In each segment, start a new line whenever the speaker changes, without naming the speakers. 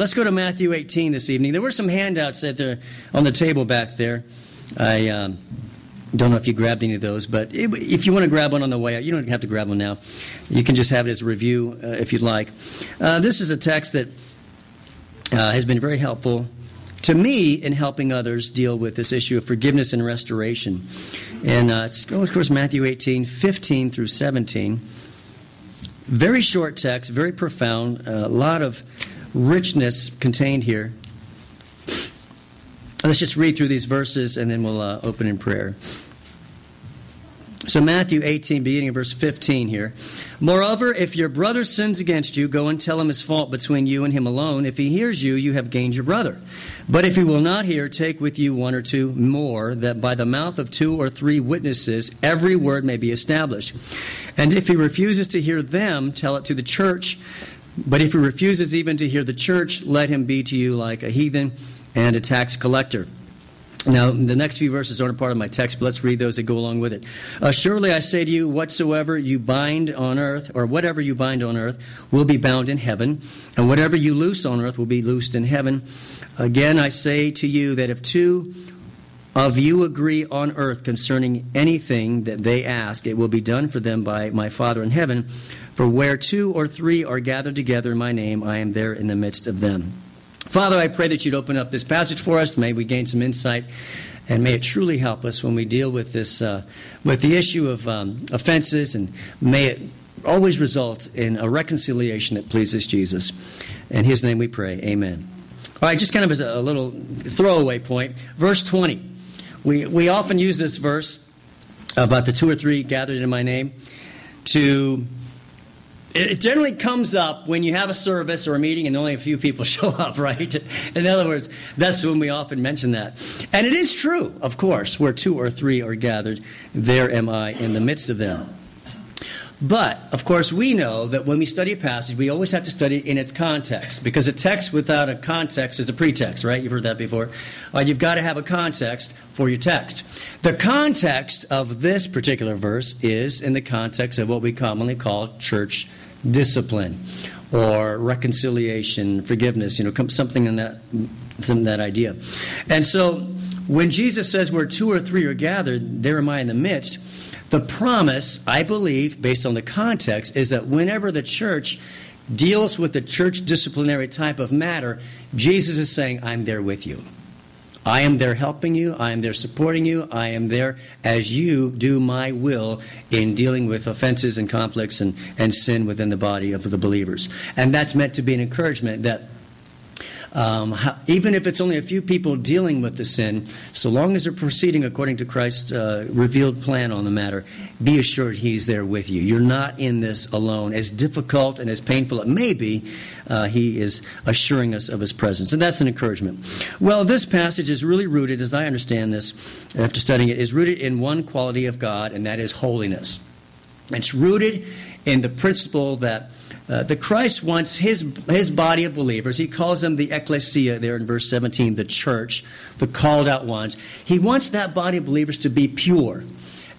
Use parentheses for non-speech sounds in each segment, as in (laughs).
let's go to Matthew 18 this evening. There were some handouts at the, on the table back there. I um, don't know if you grabbed any of those, but if you want to grab one on the way out, you don't have to grab one now. You can just have it as a review uh, if you'd like. Uh, this is a text that uh, has been very helpful to me in helping others deal with this issue of forgiveness and restoration. And uh, it's, of course, Matthew 18, 15 through 17. Very short text, very profound, a lot of richness contained here. Let's just read through these verses and then we'll uh, open in prayer. So, Matthew 18, beginning of verse 15 here. Moreover, if your brother sins against you, go and tell him his fault between you and him alone. If he hears you, you have gained your brother. But if he will not hear, take with you one or two more, that by the mouth of two or three witnesses every word may be established. And if he refuses to hear them, tell it to the church. But if he refuses even to hear the church, let him be to you like a heathen and a tax collector. Now, the next few verses aren't a part of my text, but let's read those that go along with it. Uh, Surely I say to you, whatsoever you bind on earth, or whatever you bind on earth, will be bound in heaven, and whatever you loose on earth will be loosed in heaven. Again, I say to you that if two of you agree on earth concerning anything that they ask, it will be done for them by my Father in heaven. For where two or three are gathered together in my name, I am there in the midst of them. Father, I pray that you'd open up this passage for us. May we gain some insight, and may it truly help us when we deal with this, uh, with the issue of um, offenses, and may it always result in a reconciliation that pleases Jesus. In His name we pray. Amen. All right, just kind of as a little throwaway point, verse 20. We, we often use this verse about the two or three gathered in my name to it generally comes up when you have a service or a meeting and only a few people (laughs) show up, right? In other words, that's when we often mention that. And it is true, of course, where two or three are gathered, there am I in the midst of them. But, of course, we know that when we study a passage, we always have to study it in its context. Because a text without a context is a pretext, right? You've heard that before. Uh, you've got to have a context for your text. The context of this particular verse is in the context of what we commonly call church discipline or reconciliation, forgiveness, you know, something in that, that idea. And so when Jesus says where two or three are gathered, there am I in the midst, the promise, I believe, based on the context, is that whenever the church deals with the church disciplinary type of matter, Jesus is saying, I'm there with you. I am there helping you. I am there supporting you. I am there as you do my will in dealing with offenses and conflicts and, and sin within the body of the believers. And that's meant to be an encouragement that um, how, even if it's only a few people dealing with the sin, so long as they're proceeding according to Christ's uh, revealed plan on the matter, be assured He's there with you. You're not in this alone. As difficult and as painful it may be, uh, He is assuring us of His presence. And that's an encouragement. Well, this passage is really rooted, as I understand this, after studying it, is rooted in one quality of God, and that is holiness. It's rooted in the principle that uh, the Christ wants his, his body of believers, he calls them the ecclesia there in verse 17, the church, the called out ones. He wants that body of believers to be pure.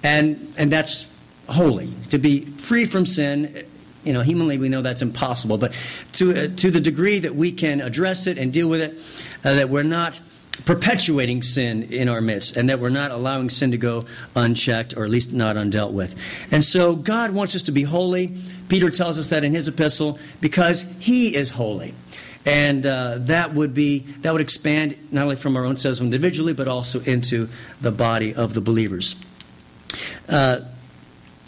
And, and that's holy, to be free from sin. You know, humanly we know that's impossible, but to, uh, to the degree that we can address it and deal with it, uh, that we're not perpetuating sin in our midst and that we're not allowing sin to go unchecked or at least not undealt with. And so God wants us to be holy. Peter tells us that in his epistle because he is holy. And uh, that would be that would expand not only from our own selves individually, but also into the body of the believers. Uh,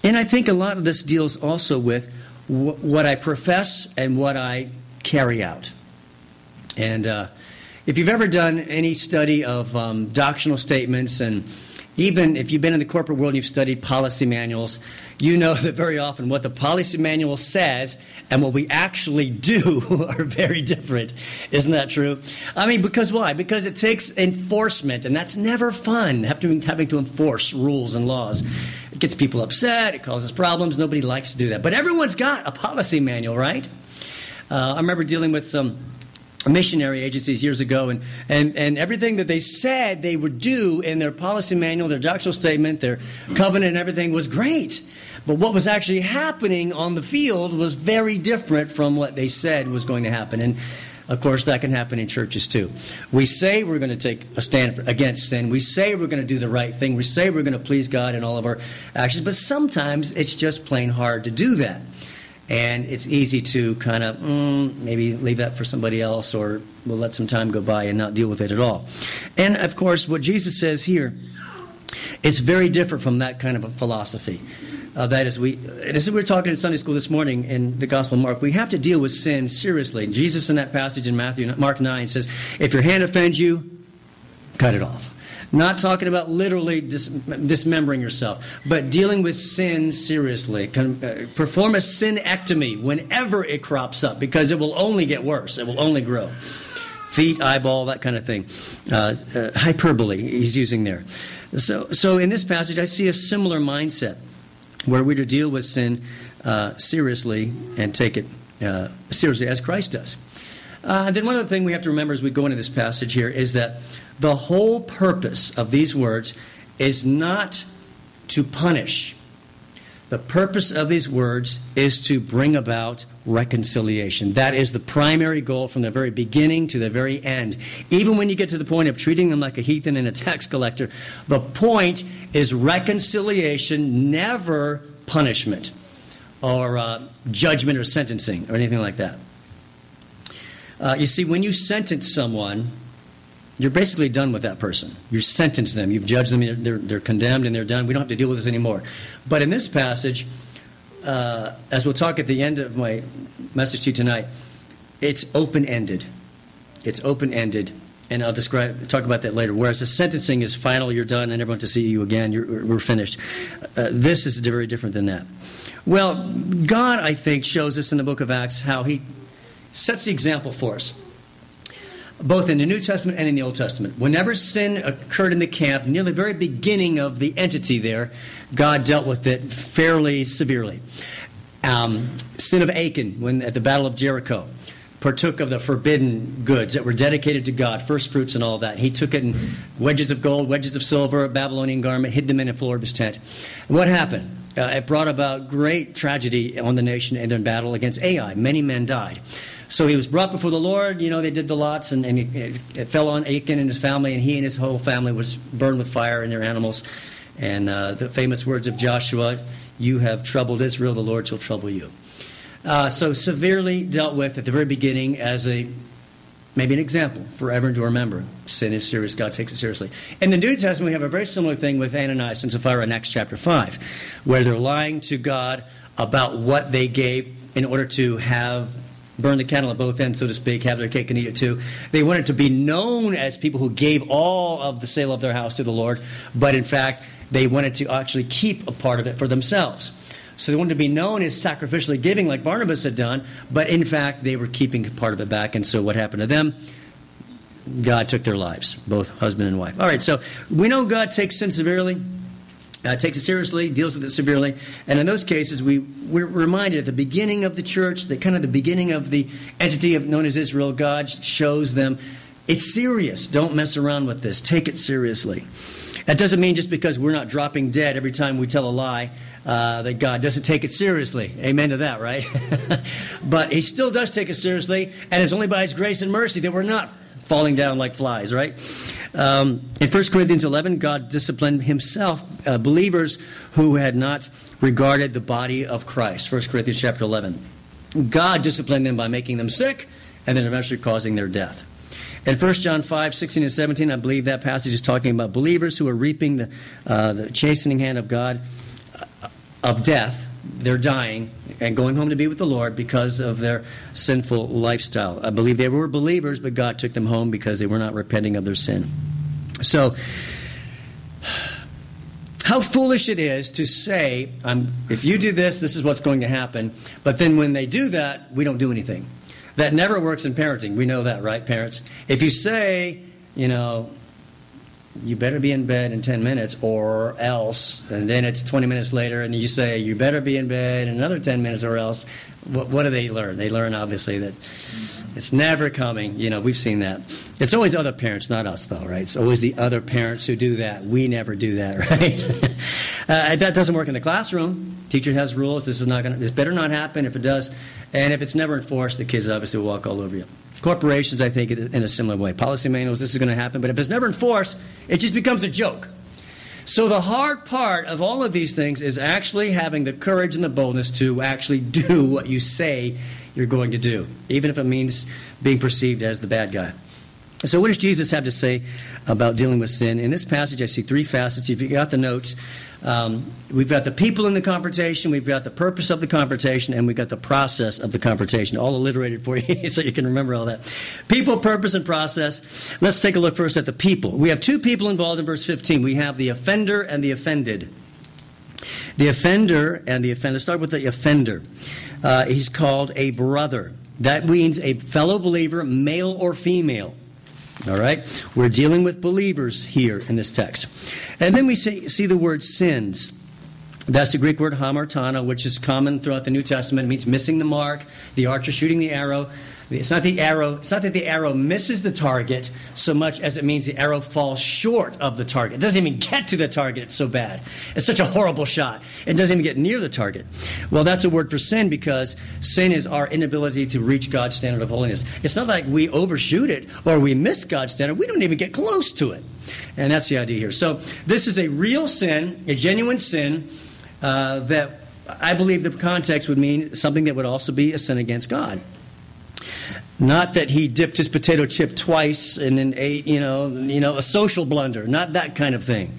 and I think a lot of this deals also with w- what I profess and what I carry out. And uh, if you've ever done any study of um, doctrinal statements, and even if you've been in the corporate world and you've studied policy manuals, you know (laughs) that very often what the policy manual says and what we actually (laughs) do are very different. Isn't that true? I mean, because why? Because it takes enforcement, and that's never fun, having to, enforce rules and laws. It gets people upset, it causes problems. Nobody likes to do that. But everyone's got a policy manual, right? Uh, I remember dealing with some missionary agencies years ago, and, and, and everything that they said they would do in their policy manual, their doctrinal statement, their covenant, and everything was great. But what was actually happening on the field was very different from what they said was going to happen. And Of course, that can happen in churches too. We say we're going to take a stand against sin. We say we're going to do the right thing. We say we're going to please God in all of our actions. But sometimes it's just plain hard to do that. And it's easy to kind of mm, maybe leave that for somebody else or we'll let some time go by and not deal with it at all. And of course, what Jesus says here is very different from that kind of a philosophy. Uh, that is, we, as we were talking in Sunday school this morning in the Gospel of Mark, we have to deal with sin seriously. Jesus, in that passage in Matthew, Mark 9, says, If your hand offends you, cut it off. Not talking about literally dis- dismembering yourself, but dealing with sin seriously. Uh, perform a sinectomy whenever it crops up because it will only get worse, it will only grow. Feet, eyeball, that kind of thing. Uh, uh, hyperbole, he's using there. So, so in this passage, I see a similar mindset where we're to deal with sin uh, seriously and take it uh, seriously as Christ does. Uh, then one other thing we have to remember as we go into this passage here is that the whole purpose of these words is not to punish. The purpose of these words is to bring about reconciliation. That is the primary goal from the very beginning to the very end. Even when you get to the point of treating them like a heathen and a tax collector, the point is reconciliation, never punishment or uh, judgment or sentencing or anything like that. Uh, you see, when you sentence someone, you're basically done with that person. You've sentenced them. You've judged them. They're, they're condemned and they're done. We don't have to deal with this anymore. But in this passage, uh, as we'll talk at the end of my message to you tonight, it's open ended. It's open ended. And I'll describe, talk about that later. Whereas the sentencing is final, you're done, I never want to see you again, you're, we're finished. Uh, this is very different than that. Well, God, I think, shows us in the book of Acts how He sets the example for us both in the New Testament and in the Old Testament. Whenever sin occurred in the camp, near the very beginning of the entity there, God dealt with it fairly severely. Um, sin of Achan, when at the Battle of Jericho, partook of the forbidden goods that were dedicated to God, first fruits and all that. He took it in wedges of gold, wedges of silver, a Babylonian garment, hid them in the floor of his tent. what happened? Uh, it brought about great tragedy on the nation in their battle against Ai. Many men died. So he was brought before the Lord. You know, they did the lots, and, and it, it, fell on Achan and his family, and he and his whole family was burned with fire and their animals. And uh, the famous words of Joshua, You have troubled Israel, the Lord shall trouble you. Uh, so severely dealt with at the very beginning as a maybe an example for everyone to remember. Sin is serious. God takes it seriously. In the New Testament, we have a very similar thing with Ananias and Sapphira in Acts chapter 5, where they're lying to God about what they gave in order to have burn the candle at both ends, so to speak, have their cake and eat it too. They wanted to be known as people who gave all of the sale of their house to the Lord, but in fact, they wanted to actually keep a part of it for themselves. So they wanted to be known as sacrificially giving, like Barnabas had done, but in fact, they were keeping part of it back. And so what happened to them? God took their lives, both husband and wife. All right, so we know God takes sin severely uh, takes it seriously, deals with it severely. And in those cases, we, we're reminded at the beginning of the church, that kind of the beginning of the entity of, known as Israel, God shows them it's serious. Don't mess around with this. Take it seriously. That doesn't mean just because we're not dropping dead every time we tell a lie uh, that God doesn't take it seriously. Amen to that, right? (laughs) but He still does take it seriously, and it's only by His grace and mercy that we're not falling down like flies, right? Um, in 1 Corinthians 11, God disciplined himself uh, believers who had not regarded the body of Christ. 1 Corinthians chapter 11. God disciplined them by making them sick and then eventually causing their death. In 1 John 5, 16 and 17, I believe that passage is talking about believers who are reaping the, uh, the chastening hand of God uh, of death they're dying and going home to be with the Lord because of their sinful lifestyle. I believe they were believers, but God took them home because they were not repenting of their sin. So, how foolish it is to say, if you do this, this is what's going to happen, but then when they do that, we don't do anything. That never works in parenting. We know that, right, parents? If you say, you know, you better be in bed in 10 minutes or else. And then it's 20 minutes later, and you say, you better be in bed in another 10 minutes or else. What, what do they learn? They learn, obviously, that it's never coming. You know, we've seen that. It's always other parents, not us, though, right? It's always the other parents who do that. We never do that, (laughs) right? uh, that doesn't work in the classroom. Teacher has rules. This is not going this better not happen if it does. And if it's never enforced, the kids obviously will walk all over you. Corporations, I think, in a similar way. Policy manuals, this is going to happen, but if it's never enforced, it just becomes a joke. So, the hard part of all of these things is actually having the courage and the boldness to actually (laughs) do what you say you're going to do, even if it means being perceived as the bad guy. So, what does Jesus have to say about dealing with sin? In this passage, I see three facets. If you got the notes, um, we've got the people in the confrontation, we've got the purpose of the confrontation, and we've got the process of the confrontation, all alliterated for you (laughs) so you can remember all that. People, purpose, and process. Let's take a look first at the people. We have two people involved in verse 15. We have the offender and the offended. The offender and the offender. Start with the offender. Uh, he's called a brother. That means a fellow believer, male or female. All right? We're dealing with believers here in this text. And then we see, see the word sins. That's the Greek word hamartano, which is common throughout the New Testament. It means missing the mark, the archer shooting the arrow. It's not the arrow. It's not that the arrow misses the target so much as it means the arrow falls short of the target. It doesn't even get to the target. It's so bad. It's such a horrible shot. It doesn't even get near the target. Well, that's a word for sin because sin is our inability to reach God's standard of holiness. It's not like we overshoot it or we miss God's standard. We don't even get close to it. And that's the idea here. So this is a real sin, a genuine sin uh, that I believe the context would mean something that would also be a sin against God. Not that he dipped his potato chip twice and then ate, you know, you know, a social blunder. Not that kind of thing.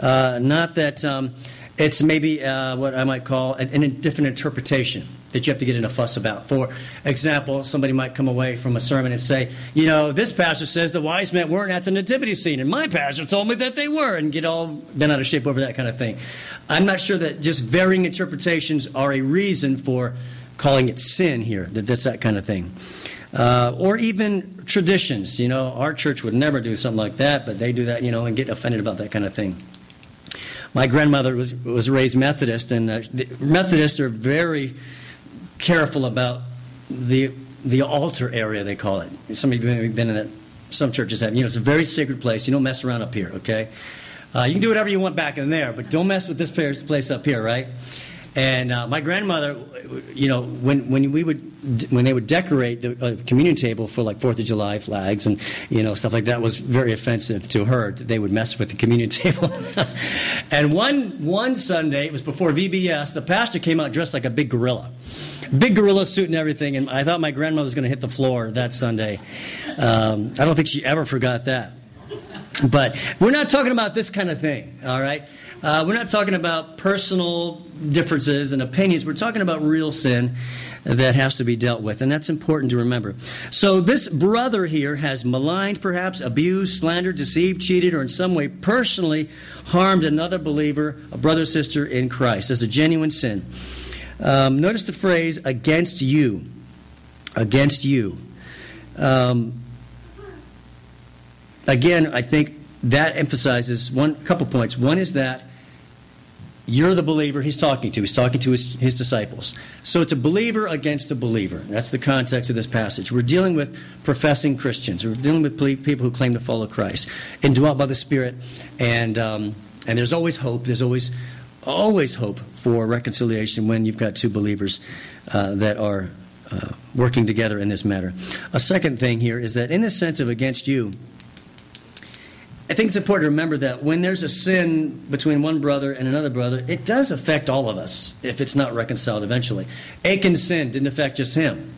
Uh, not that um, it's maybe uh, what I might call an, a different interpretation that you have to get in a fuss about. For example, somebody might come away from a sermon and say, you know, this pastor says the wise men weren't at the nativity scene, and my pastor told me that they were, and get all bent out of shape over that kind of thing. I'm not sure that just varying interpretations are a reason for calling it sin here, that that's that kind of thing. Uh, or even traditions. You know, our church would never do something like that, but they do that, you know, and get offended about that kind of thing. My grandmother was, was raised Methodist, and uh, Methodists are very careful about the the altar area they call it. Some of you have been in it. Some churches have. You know, it's a very sacred place. You don't mess around up here, okay? Uh, you can do whatever you want back in there, but don't mess with this place up here, right? And uh, my grandmother, you know, when, when we would when they would decorate the uh, communion table for like Fourth of July flags and you know stuff like that was very offensive to her. They would mess with the communion (laughs) table. and one one Sunday, it was before VBS, the pastor came out dressed like a big gorilla, big gorilla suit and everything. And I thought my grandmother was going to hit the floor that Sunday. Um, I don't think she ever forgot that. But we're not talking about this kind of thing, all right? Uh, we're not talking about personal differences and opinions. We're talking about real sin that has to be dealt with, and that's important to remember. So, this brother here has maligned, perhaps, abused, slandered, deceived, cheated, or in some way personally harmed another believer, a brother sister in Christ. That's a genuine sin. Um, notice the phrase, against you. Against you. Um, again, I think that emphasizes one couple points. One is that you're the believer he's talking to. He's talking to his, his disciples. So it's a believer against a believer. That's the context of this passage. We're dealing with professing Christians. We're dealing with people who claim to follow Christ, indwelt by the Spirit. And, um, and there's always hope. There's always, always hope for reconciliation when you've got two believers uh, that are uh, working together in this matter. A second thing here is that in the sense of against you, I think it's important to remember that when there's a sin between one brother and another brother, it does affect all of us if it's not reconciled eventually. Achan's sin didn't affect just him.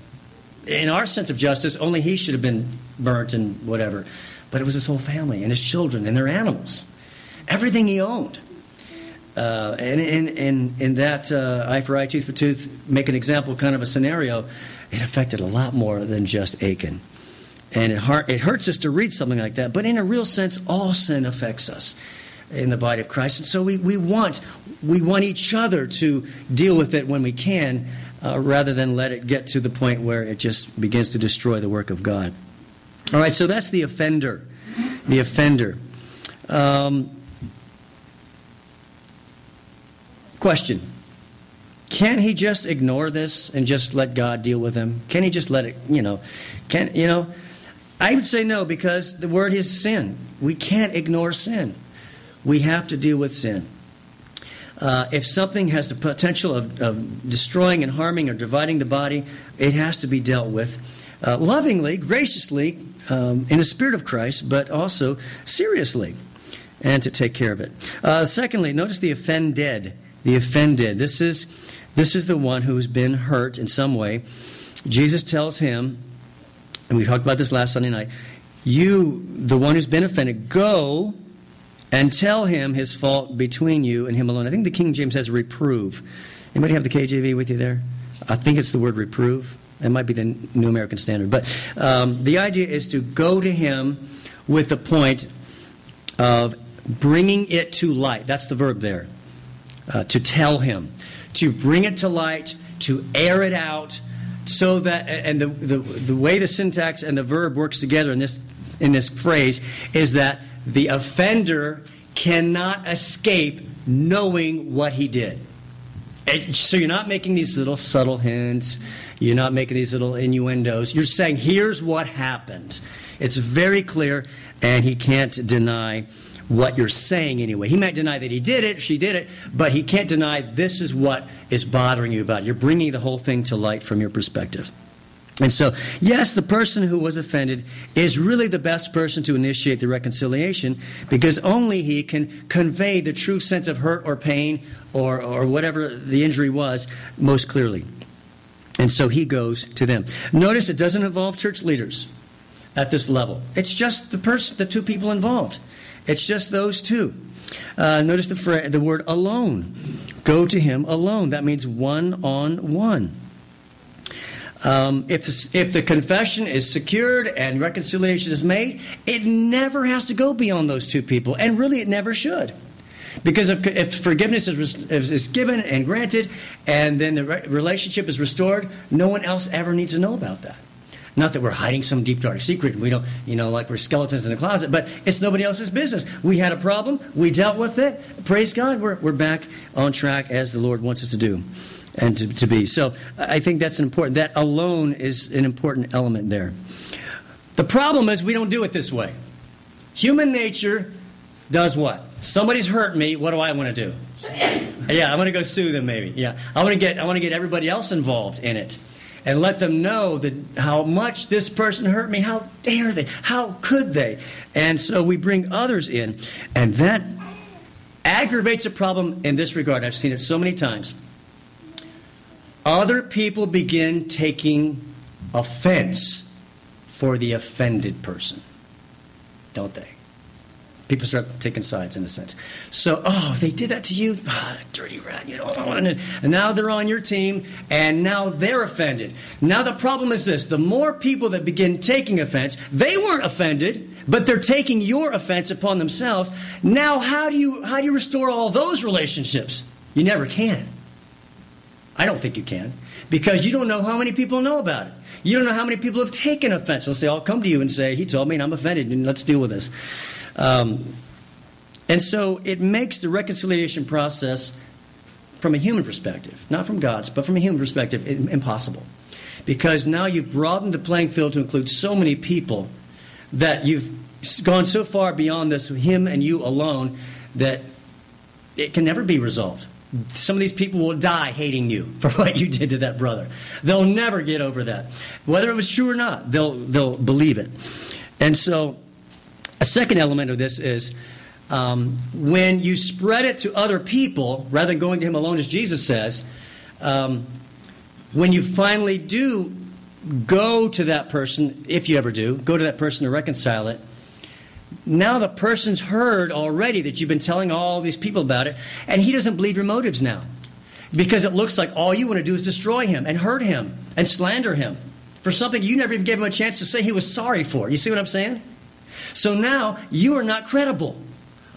In our sense of justice, only he should have been burnt and whatever. But it was his whole family and his children and their animals, everything he owned. Uh, and in, that uh, eye for eye, tooth for tooth, make an example kind of a scenario, it affected a lot more than just Achan. And it, it hurts us to read something like that. But in a real sense, all sin affects us in the body of Christ. And so we, we, want, we want each other to deal with it when we can, uh, rather than let it get to the point where it just begins to destroy the work of God. All right, so that's the offender. The offender. Um, question Can he just ignore this and just let God deal with him? Can he just let it, you know, can, you know, I would say no because the word is sin. We can't ignore sin. We have to deal with sin. Uh, if something has the potential of, of, destroying and harming or dividing the body, it has to be dealt with. uh, lovingly, graciously, um, in the spirit of Christ, but also seriously, and to take care of it. Uh, secondly, notice the offended. The offended. This is this is the one who's been hurt in some way. Jesus tells him, and we talked about this last Sunday night. You, the one who's been offended, go and tell him his fault between you and him alone. I think the King James says reprove. Anybody have the KJV with you there? I think it's the word reprove. It might be the New American Standard. But um, the idea is to go to him with the point of bringing it to light. That's the verb there. Uh, to tell him. To bring it to light, to air it out, so that, and the, the, the way the syntax and the verb works together in this, in this phrase is that the offender cannot escape knowing what he did. so you're not making these little subtle hints, you're not making these little innuendos. You're saying, here's what happened. It's very clear, and he can't deny what you're saying anyway. He might deny that he did it, she did it, but he can't deny this is what is bothering you about it. You're bringing the whole thing to light from your perspective. And so, yes, the person who was offended is really the best person to initiate the reconciliation because only he can convey the true sense of hurt or pain or, or whatever the injury was most clearly. And so he goes to them. Notice it doesn't involve church leaders at this level. It's just the person, the two people involved. It's just those two. Uh, notice the, the word alone. Go to him alone. That means one on one. Um, if, the, if the confession is secured and reconciliation is made, it never has to go beyond those two people. And really, it never should. Because if, if forgiveness is, is, given and granted, and then the re- relationship is restored, no one else ever needs to know about that. Not that we're hiding some deep dark secret. We don't, you know, like we're skeletons in the closet, but it's nobody else's business. We had a problem. We dealt with it. Praise God. We're, we're back on track as the Lord wants us to do and to, to be. So I think that's important. That alone is an important element there. The problem is we don't do it this way. Human nature does what? Somebody's hurt me. What do I want to do? Yeah, I'm going to go sue them. Maybe. Yeah, I want to get I want to get everybody else involved in it and let them know that how much this person hurt me. How dare they? How could they? And so we bring others in, and that aggravates a problem in this regard. I've seen it so many times. Other people begin taking offense for the offended person, don't they? People start taking sides in a sense. So, oh, they did that to you? Ah, dirty rat, you know. And now they're on your team, and now they're offended. Now the problem is this the more people that begin taking offense, they weren't offended, but they're taking your offense upon themselves. Now, how do you, how do you restore all those relationships? You never can. I don't think you can, because you don't know how many people know about it. You don't know how many people have taken offense. They'll say, I'll come to you and say, He told me, and I'm offended, and let's deal with this. Um, and so it makes the reconciliation process, from a human perspective, not from God's, but from a human perspective, impossible. Because now you've broadened the playing field to include so many people that you've gone so far beyond this, him and you alone, that it can never be resolved. Some of these people will die hating you (laughs) for what you did to that brother. They'll never get over that. Whether it was true or not, they'll, they'll believe it. And so a second element of this is um, when you spread it to other people, rather than going to Him alone, as Jesus says, um, when you finally do go to that person, if you ever do, go to that person to reconcile it, now the person's heard already that you've been telling all these people about it, and he doesn't believe your motives now. Because it looks like all you want to do is destroy him and hurt him and slander him for something you never even gave him a chance to say he was sorry for. You see what I'm saying? So now you are not credible.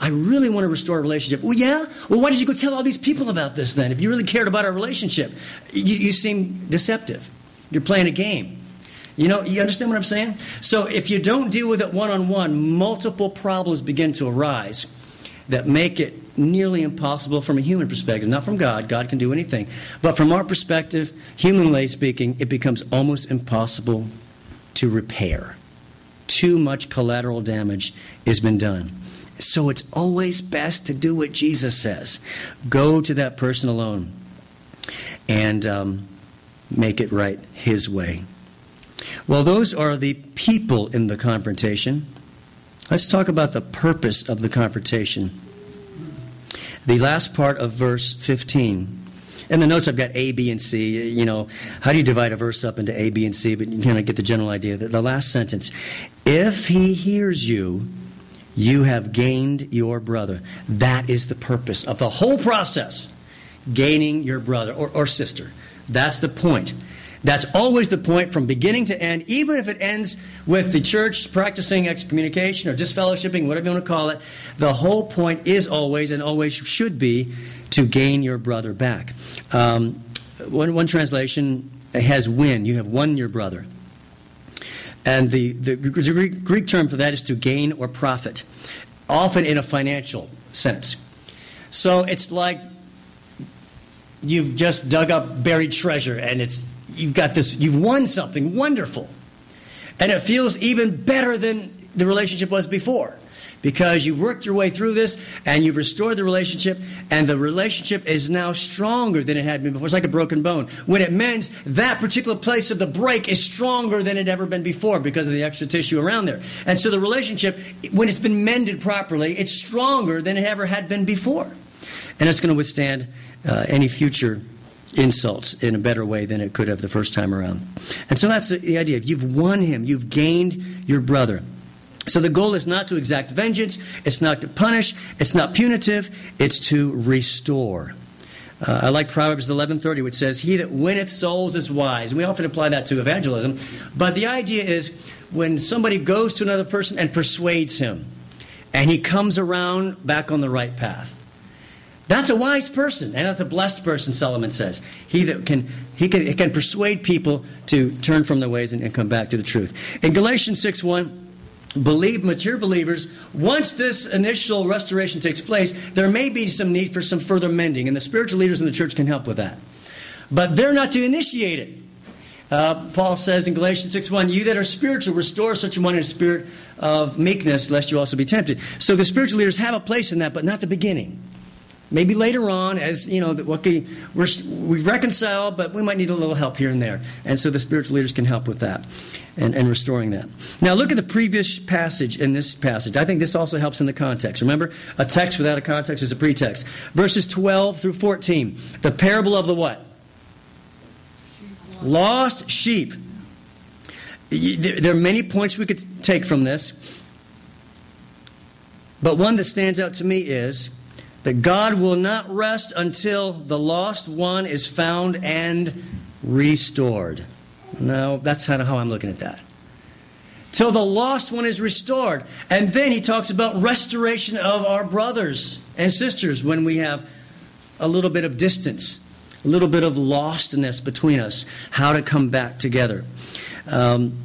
I really want to restore a relationship. Well, yeah? Well, why did you go tell all these people about this then? If you really cared about our relationship, you, you seem deceptive. You're playing a game. You know, you understand what I'm saying? So if you don't deal with it one on one, multiple problems begin to arise that make it nearly impossible from a human perspective, not from God. God can do anything. But from our perspective, humanly speaking, it becomes almost impossible to repair too much collateral damage has been done. So it's always best to do what Jesus says go to that person alone and um, make it right His way. Well, those are the people in the confrontation. Let's talk about the purpose of the confrontation. The last part of verse 15. In the notes, I've got A, B, and C. You know, how do you divide a verse up into A, B, and C? But you kind of get the general idea. The, the last sentence If he hears you, you have gained your brother. That is the purpose of the whole process gaining your brother or, or sister. That's the point. That's always the point from beginning to end, even if it ends with the church practicing excommunication or disfellowshipping, whatever you want to call it. The whole point is always and always should be to gain your brother back. Um, one, one translation has win. You have won your brother. And the, the Greek, Greek term for that is to gain or profit, often in a financial sense. So it's like you've just dug up buried treasure and it's you've got this you've won something wonderful and it feels even better than the relationship was before because you've worked your way through this and you've restored the relationship and the relationship is now stronger than it had been before it's like a broken bone when it mends that particular place of the break is stronger than it ever been before because of the extra tissue around there and so the relationship when it's been mended properly it's stronger than it ever had been before and it's going to withstand uh, any future insults in a better way than it could have the first time around. And so that's the, idea. You've won him, you've gained your brother. So the goal is not to exact vengeance, it's not to punish, it's not punitive, it's to restore. Uh, I like Proverbs 11:30, which says, "He that winneth souls is wise." And we often apply that to evangelism, but the idea is when somebody goes to another person and persuades him, and he comes around back on the right path. That's a wise person, and that's a blessed person, Solomon says. He that can he can, he can persuade people to turn from their ways and, and come back to the truth. In Galatians 6 1, believe mature believers once this initial restoration takes place there may be some need for some further mending and the spiritual leaders in the church can help with that. But they're not to initiate it. Uh, paul says in galatians 6 1 you that are spiritual restore such a one in a spirit of meekness lest you also be tempted. So the spiritual leaders have a place in that but not the beginning Maybe later on, as you know, okay, we're, we've reconciled, but we might need a little help here and there. And so the spiritual leaders can help with that and, and restoring that. Now, look at the previous passage in this passage. I think this also helps in the context. Remember, a text without a context is a pretext. Verses 12 through 14. The parable of the what? Lost sheep. There are many points we could take from this. But one that stands out to me is that God will not rest until the lost one is found and restored. No, that's kind of how I'm looking at that. Till the lost one is restored. And then he talks about restoration of our brothers and sisters when we have a little bit of distance, a little bit of lostness between us, how to come back together. Um,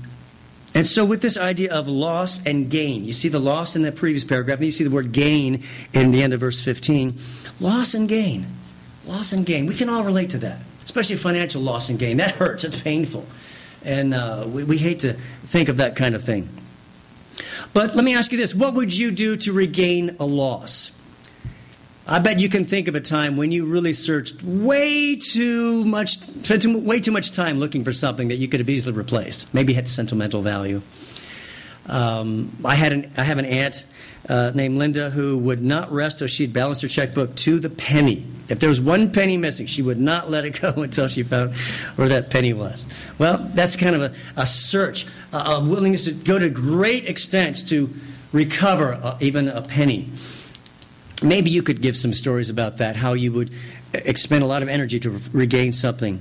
and so, with this idea of loss and gain, you see the loss in the previous paragraph, and you see the word gain in the end of verse 15. Loss and gain. Loss and gain. We can all relate to that, especially financial loss and gain. That hurts, it's painful. And uh, we, we hate to think of that kind of thing. But let me ask you this what would you do to regain a loss? I bet you can think of a time when you really searched way too much, spent way too much time looking for something that you could have easily replaced. Maybe had sentimental value. Um, I had an, I have an aunt uh, named Linda who would not rest till she'd balanced her checkbook to the penny. If there was one penny missing, she would not let it go (laughs) until she found where that penny was. Well, that's kind of a, a search, a, a willingness to go to great extents to recover uh, even a penny. Maybe you could give some stories about that, how you would expend a lot of energy to re- regain something.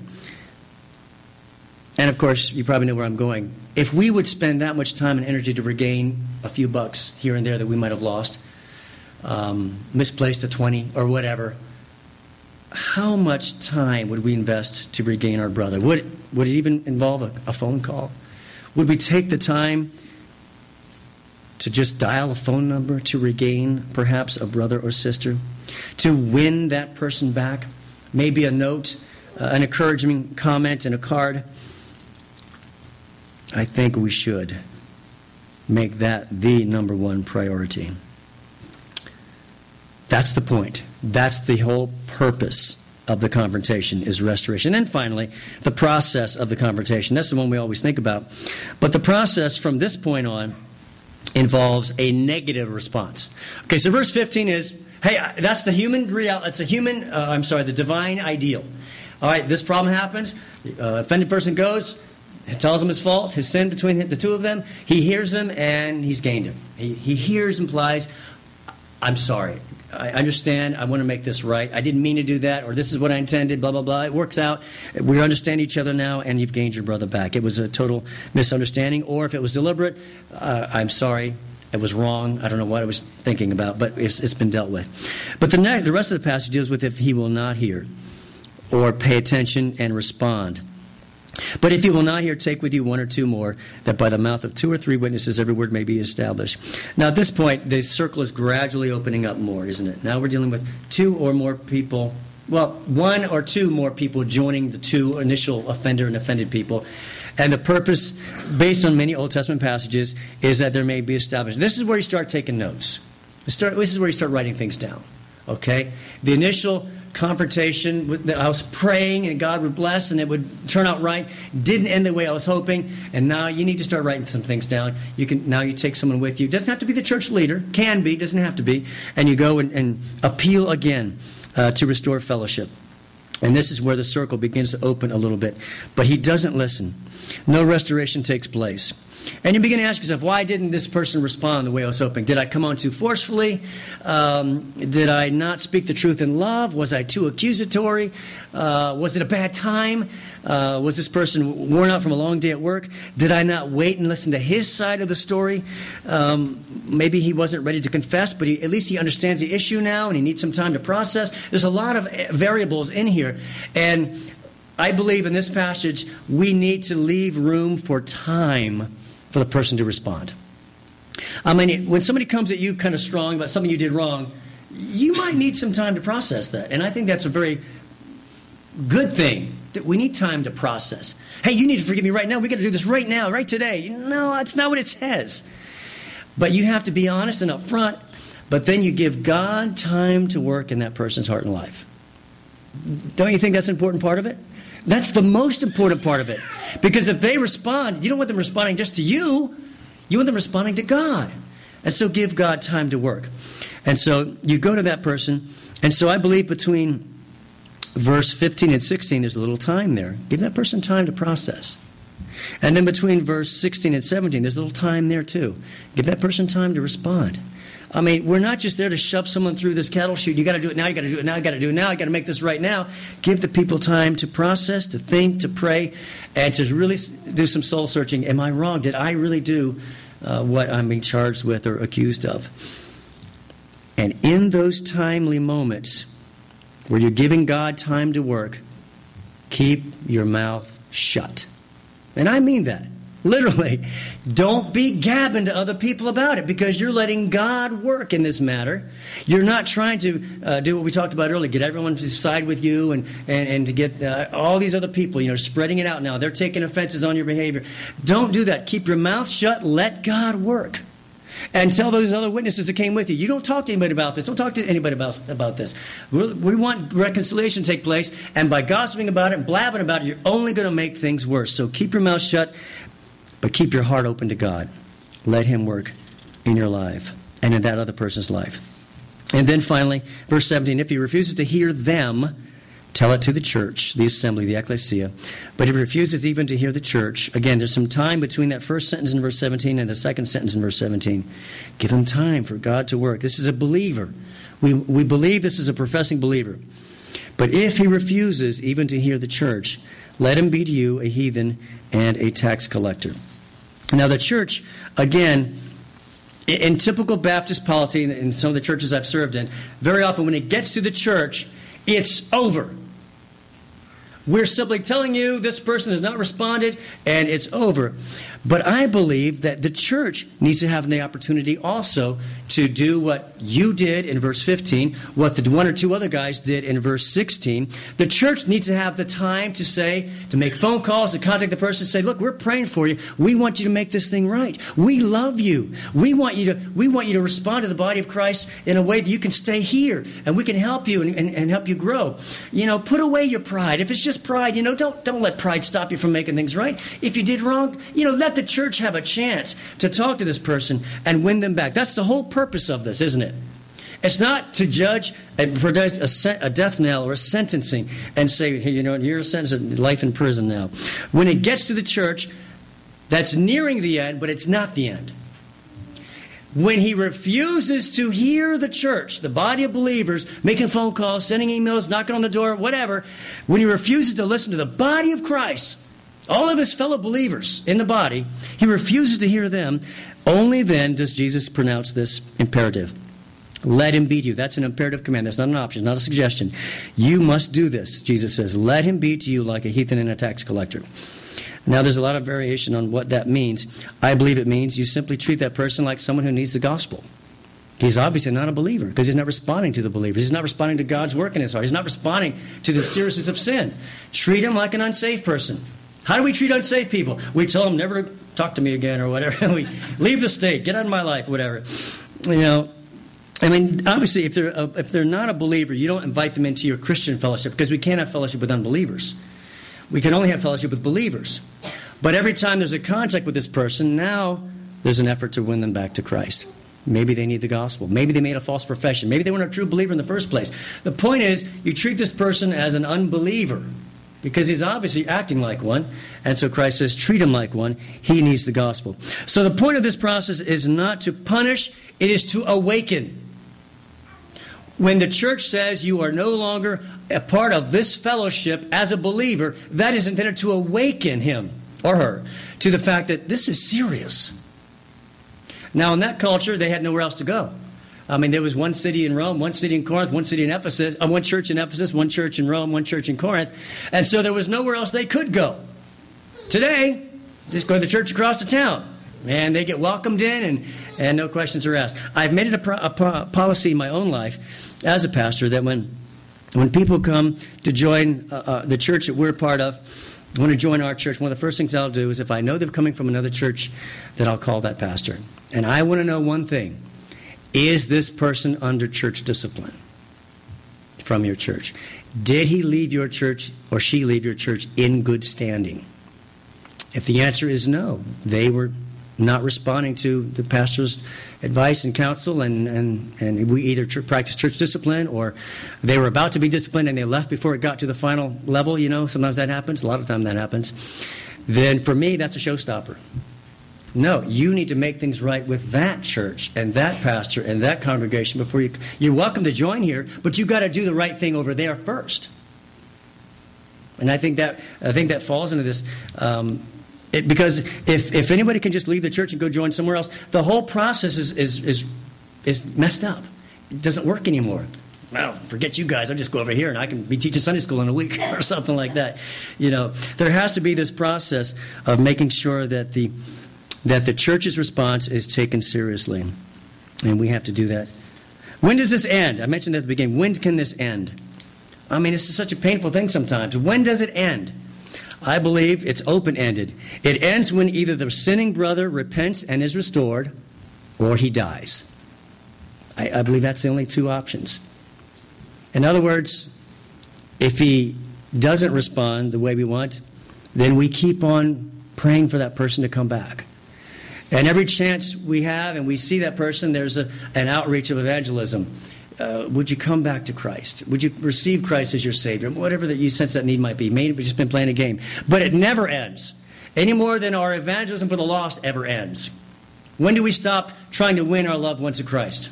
And of course, you probably know where I'm going. If we would spend that much time and energy to regain a few bucks here and there that we might have lost, um, misplaced a 20 or whatever, how much time would we invest to regain our brother? Would it, would it even involve a, a phone call? Would we take the time to just dial a phone number to regain perhaps a brother or sister, to win that person back, maybe a note, uh, an encouraging comment, and a card. I think we should make that the number one priority. That's the point. That's the whole purpose of the confrontation is restoration. And finally, the process of the confrontation. That's the one we always think about. But the process from this point on involves a negative response. Okay, so verse 15 is hey, that's the human reality, it's a human, uh, I'm sorry, the divine ideal. All right, this problem happens, uh, offended person goes, tells him his fault, his sin between the two of them. He hears him and he's gained him. He, he hears, implies, I'm sorry. I understand. I want to make this right. I didn't mean to do that, or this is what I intended, blah, blah, blah. It works out. We understand each other now, and you've gained your brother back. It was a total misunderstanding, or if it was deliberate, uh, I'm sorry. It was wrong. I don't know what I was thinking about, but it's, it's been dealt with. But the, next, the rest of the passage deals with if he will not hear or pay attention and respond. But if you will not hear, take with you one or two more, that by the mouth of two or three witnesses every word may be established. Now, at this point, the circle is gradually opening up more, isn't it? Now we're dealing with two or more people. Well, one or two more people joining the two initial offender and offended people. And the purpose, based on many Old Testament passages, is that there may be established. This is where you start taking notes. This is where you start writing things down. Okay? The initial confrontation, With, that I was praying and God would bless and it would turn out right. Didn't end the way I was hoping. And now you need to start writing some things down. You can now you take someone with you. Doesn't have to be the church leader. Can be. Doesn't have to be. And you go and, and appeal again uh, to restore fellowship. And this is where the circle begins to open a little bit. But he doesn't listen. No restoration takes place. And you begin to ask yourself, why didn't this person respond the way I was hoping? Did I come on too forcefully? Um, did I not speak the truth in love? Was I too accusatory? Uh, was it a bad time? Uh, was this person worn out from a long day at work? Did I not wait and listen to his side of the story? Um, maybe he wasn't ready to confess, but he, at least he understands the issue now and he needs some time to process. There's a lot of eh, variables in here. And I believe in this passage, we need to leave room for time for the person to respond. I mean, when somebody comes at you kind of strong about something you did wrong, you might need some time to process that. And I think that's a very good thing that we need time to process. Hey, you need to forgive me right now. We got to do this right now, right today. No, that's not what it says. But you have to be honest and upfront. But then you give God time to work in that person's heart and life. Don't you think that's an important part of it? That's the most important part of it. Because if they respond, you don't want them responding just to you, you want them responding to God. And so give God time to work. And so you go to that person. And so I believe between verse 15 and 16, there's a little time there. Give that person time to process. And then between verse 16 and 17, there's a little time there too. Give that person time to respond. I mean, we're not just there to shove someone through this cattle chute. You got to do it now. You got to do it now. You got to do it now. You got to make this right now. Give the people time to process, to think, to pray, and to really do some soul searching. Am I wrong? Did I really do uh, what I'm being charged with or accused of? And in those timely moments where you're giving God time to work, keep your mouth shut. And I mean that. Literally. Don't be gabbing to other people about it because you're letting God work in this matter. You're not trying to uh, do what we talked about earlier, get everyone to side with you and, and, and to get uh, all these other people, you know, spreading it out now. They're taking offenses on your behavior. Don't do that. Keep your mouth shut. Let God work. And tell those other witnesses that came with you. You don't talk to anybody about this. Don't talk to anybody about, about this. We're, we want reconciliation to take place, and by gossiping about it and blabbing about it, you're only going to make things worse. So keep your mouth shut but keep your heart open to God. Let Him work in your life and in that other person's life. And then finally, verse 17 if he refuses to hear them, tell it to the church, the assembly, the ecclesia. But if he refuses even to hear the church, again, there's some time between that first sentence in verse 17 and the second sentence in verse 17. Give him time for God to work. This is a believer. We, we believe this is a professing believer. But if he refuses even to hear the church, let him be to you a heathen and a tax collector. Now, the church, again, in typical Baptist polity, in some of the churches I've served in, very often when it gets to the church, it's over. We're simply telling you this person has not responded and it's over. But I believe that the church needs to have the opportunity also to do what you did in verse 15, what the one or two other guys did in verse 16. The church needs to have the time to say, to make phone calls, to contact the person, and say, look, we're praying for you. We want you to make this thing right. We love you. We want you to, we want you to respond to the body of Christ in a way that you can stay here and we can help you and, and, and help you grow. You know, put away your pride. If it's just pride, you know, don't, don't let pride stop you from making things right. If you did wrong, you know, let the church have a chance to talk to this person and win them back. That's the whole purpose of this, isn't it? It's not to judge and produce a, death knell or a sentencing and say, hey, you know, you're a sentence of life in prison now. When it gets to the church, that's nearing the end, but it's not the end. When he refuses to hear the church, the body of believers, making phone calls, sending emails, knocking on the door, whatever, when he refuses to listen to the body of Christ, all of his fellow believers in the body, he refuses to hear them. Only then does Jesus pronounce this imperative. Let him beat you. That's an imperative command. That's not an option, not a suggestion. You must do this, Jesus says. Let him beat you like a heathen and a tax collector. Now, there's a lot of variation on what that means. I believe it means you simply treat that person like someone who needs the gospel. He's obviously not a believer because he's not responding to the believers. He's not responding to God's work in his heart. He's not responding to the seriousness of sin. Treat him like an unsafe person. How do we treat unsafe people? We tell them never talk to me again or whatever. (laughs) we leave the state, get out of my life, whatever. You know, I mean, obviously, if they're a, if they're not a believer, you don't invite them into your Christian fellowship because we can't have fellowship with unbelievers. We can only have fellowship with believers. But every time there's a contact with this person, now there's an effort to win them back to Christ. Maybe they need the gospel. Maybe they made a false profession. Maybe they weren't a true believer in the first place. The point is, you treat this person as an unbeliever because he's obviously acting like one. And so Christ says, treat him like one. He needs the gospel. So the point of this process is not to punish, it is to awaken. When the church says you are no longer a part of this fellowship as a believer, that is intended to awaken him or her to the fact that this is serious. Now, in that culture, they had nowhere else to go. I mean, there was one city in Rome, one city in Corinth, one city in Ephesus, uh, one church in Ephesus, one church in Rome, one church in Corinth. And so there was nowhere else they could go. Today, just go to the church across the town. And they get welcomed in, and, and no questions are asked. I've made it a, pro, a pro, policy in my own life as a pastor that when, when people come to join uh, uh, the church that we're part of, want to join our church, one of the first things I'll do is if I know they're coming from another church, then I'll call that pastor. And I want to know one thing is this person under church discipline from your church? Did he leave your church or she leave your church in good standing? If the answer is no, they were not responding to the pastor's advice and counsel, and, and, and we either practice church discipline or they were about to be disciplined and they left before it got to the final level. You know, sometimes that happens, a lot of time that happens. Then for me, that's a showstopper. No, you need to make things right with that church and that pastor and that congregation before you. You're welcome to join here, but you've got to do the right thing over there first. And I think that I think that falls into this. Um, it, because if, if anybody can just leave the church and go join somewhere else, the whole process is, is, is, is messed up. It doesn't work anymore well, forget you guys. I'll just go over here and I can be teaching Sunday school in a week (laughs) or something like that. You know, there has to be this process of making sure that the that the church's response is taken seriously. And we have to do that. When does this end? I mentioned at the beginning. When can this end? I mean, it's such a painful thing sometimes. When does it end? I believe it's open ended. It ends when either the sinning brother repents and is restored, or he dies. I, I, believe that's the only two options. In other words, if he doesn't respond the way we want, then we keep on praying for that person to come back. And every chance we have and we see that person, there's a, an outreach of evangelism. Uh, would you come back to Christ? Would you receive Christ as your Savior? Whatever that you sense that need might be. Maybe we've just been playing a game. But it never ends, any more than our evangelism for the lost ever ends. When do we stop trying to win our loved ones to Christ?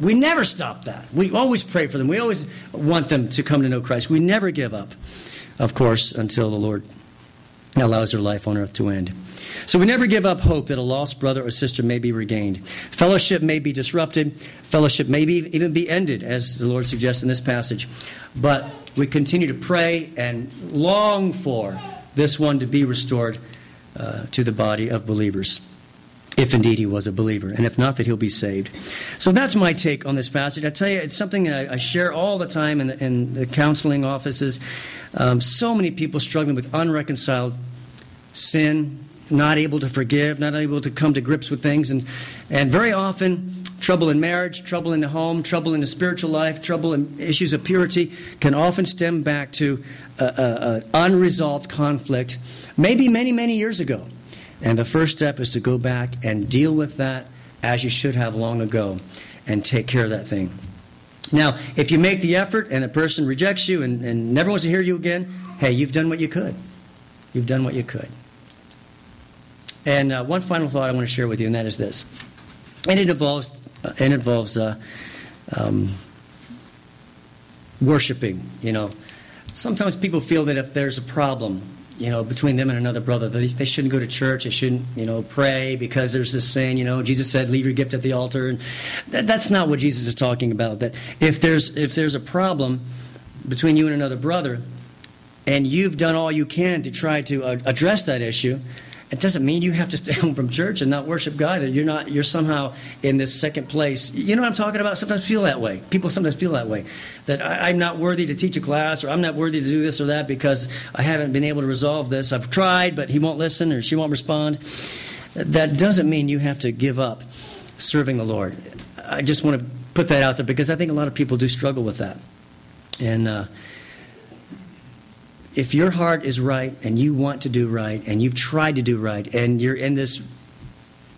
We never stop that. We always pray for them. We always want them to come to know Christ. We never give up, of course, until the Lord allows their life on earth to end. So we never give up hope that a lost brother or sister may be regained. Fellowship may be disrupted, fellowship may be, even be ended, as the Lord suggests in this passage. But we continue to pray and long for this one to be restored uh, to the body of believers if indeed he was a believer, and if not, that he'll be saved. So that's my take on this passage. I tell you, it's something I, I share all the time in the, in the counseling offices. Um, so many people struggling with unreconciled sin, not able to forgive, not able to come to grips with things, and, and very often trouble in marriage, trouble in the home, trouble in the spiritual life, trouble in issues of purity can often stem back to an unresolved conflict, maybe many, many years ago. And the first step is to go back and deal with that as you should have long ago and take care of that thing. Now, if you make the effort and a person rejects you and, and never wants to hear you again, hey, you've done what you could. You've done what you could. And uh, one final thought I want to share with you, and that is this. And it involves, uh, involves uh, um, worshiping, you know. Sometimes people feel that if there's a problem, you know, between them and another brother. They, they shouldn't go to church. They shouldn't, you know, pray because there's this saying, you know, Jesus said, "Leave your gift at the altar," and that, that's not what Jesus is talking about. That if there's if there's a problem between you and another brother, and you've done all you can to try to uh, address that issue, it doesn't mean you have to stay (laughs) home from church and not worship God. That you're not you're somehow in this second place. You know what I'm talking about? Sometimes feel that way. People sometimes feel that way. That I, am not worthy to teach a class, or I'm not worthy to do this or that because I haven't been able to resolve this. I've tried, but he won't listen or she won't respond. That doesn't mean you have to give up serving the Lord. I just want to put that out there because I think a lot of people do struggle with that. And uh, if your heart is right and you want to do right and you've tried to do right and you're in this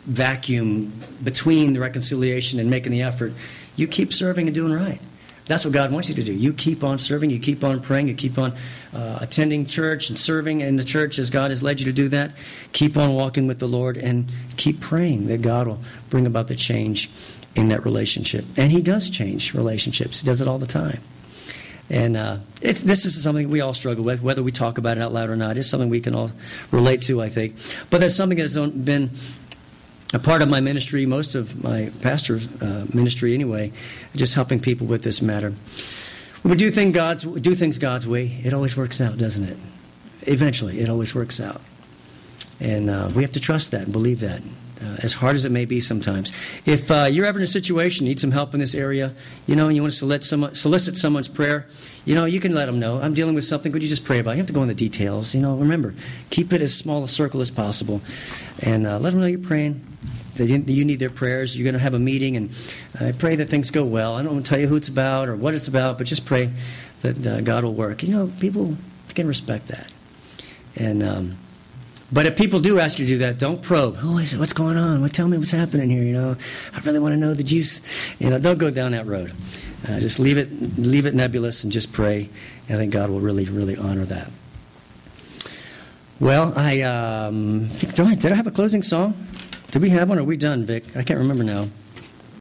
vacuum between the reconciliation and making the effort, you keep serving and doing right. That's what God wants you to do. You keep on serving, you keep on praying, you keep on uh, attending church and serving in the church as God has led you to do that. Keep on walking with the Lord and keep praying that God will bring about the change in that relationship. And He does change relationships, He does it all the time. And uh, this is something we all struggle with, whether we talk about it out loud or not. It's something we can all relate to, I think. But that's something that's been a part of my ministry, most of my pastor's uh, ministry anyway, just helping people with this matter. When we do, thing God's, do things God's way, it always works out, doesn't it? Eventually, it always works out. And uh, we have to trust that and believe that uh, as hard as it may be sometimes. If uh, you're ever in a situation, need some help in this area, you know, and you want to solicit, someone, solicit someone's prayer, you know, you can let them know. I'm dealing with something. Could you just pray about it? You have to go into the details. You know, remember, keep it as small a circle as possible, and uh, let them know you're praying. That you need their prayers. You're going to have a meeting, and I pray that things go well. I don't want to tell you who it's about or what it's about, but just pray that uh, God will work. You know, people can respect that, and um, but if people do ask you to do that, don't probe. Who is it? What's going on? Well, tell me what's happening here. You know, I really want to know the juice. You know, don't go down that road. Uh, just leave it, leave it nebulous, and just pray. I think God will really, really honor that. Well, I um, think, did I have a closing song? Did we have one? Or are we done, Vic? I can't remember now.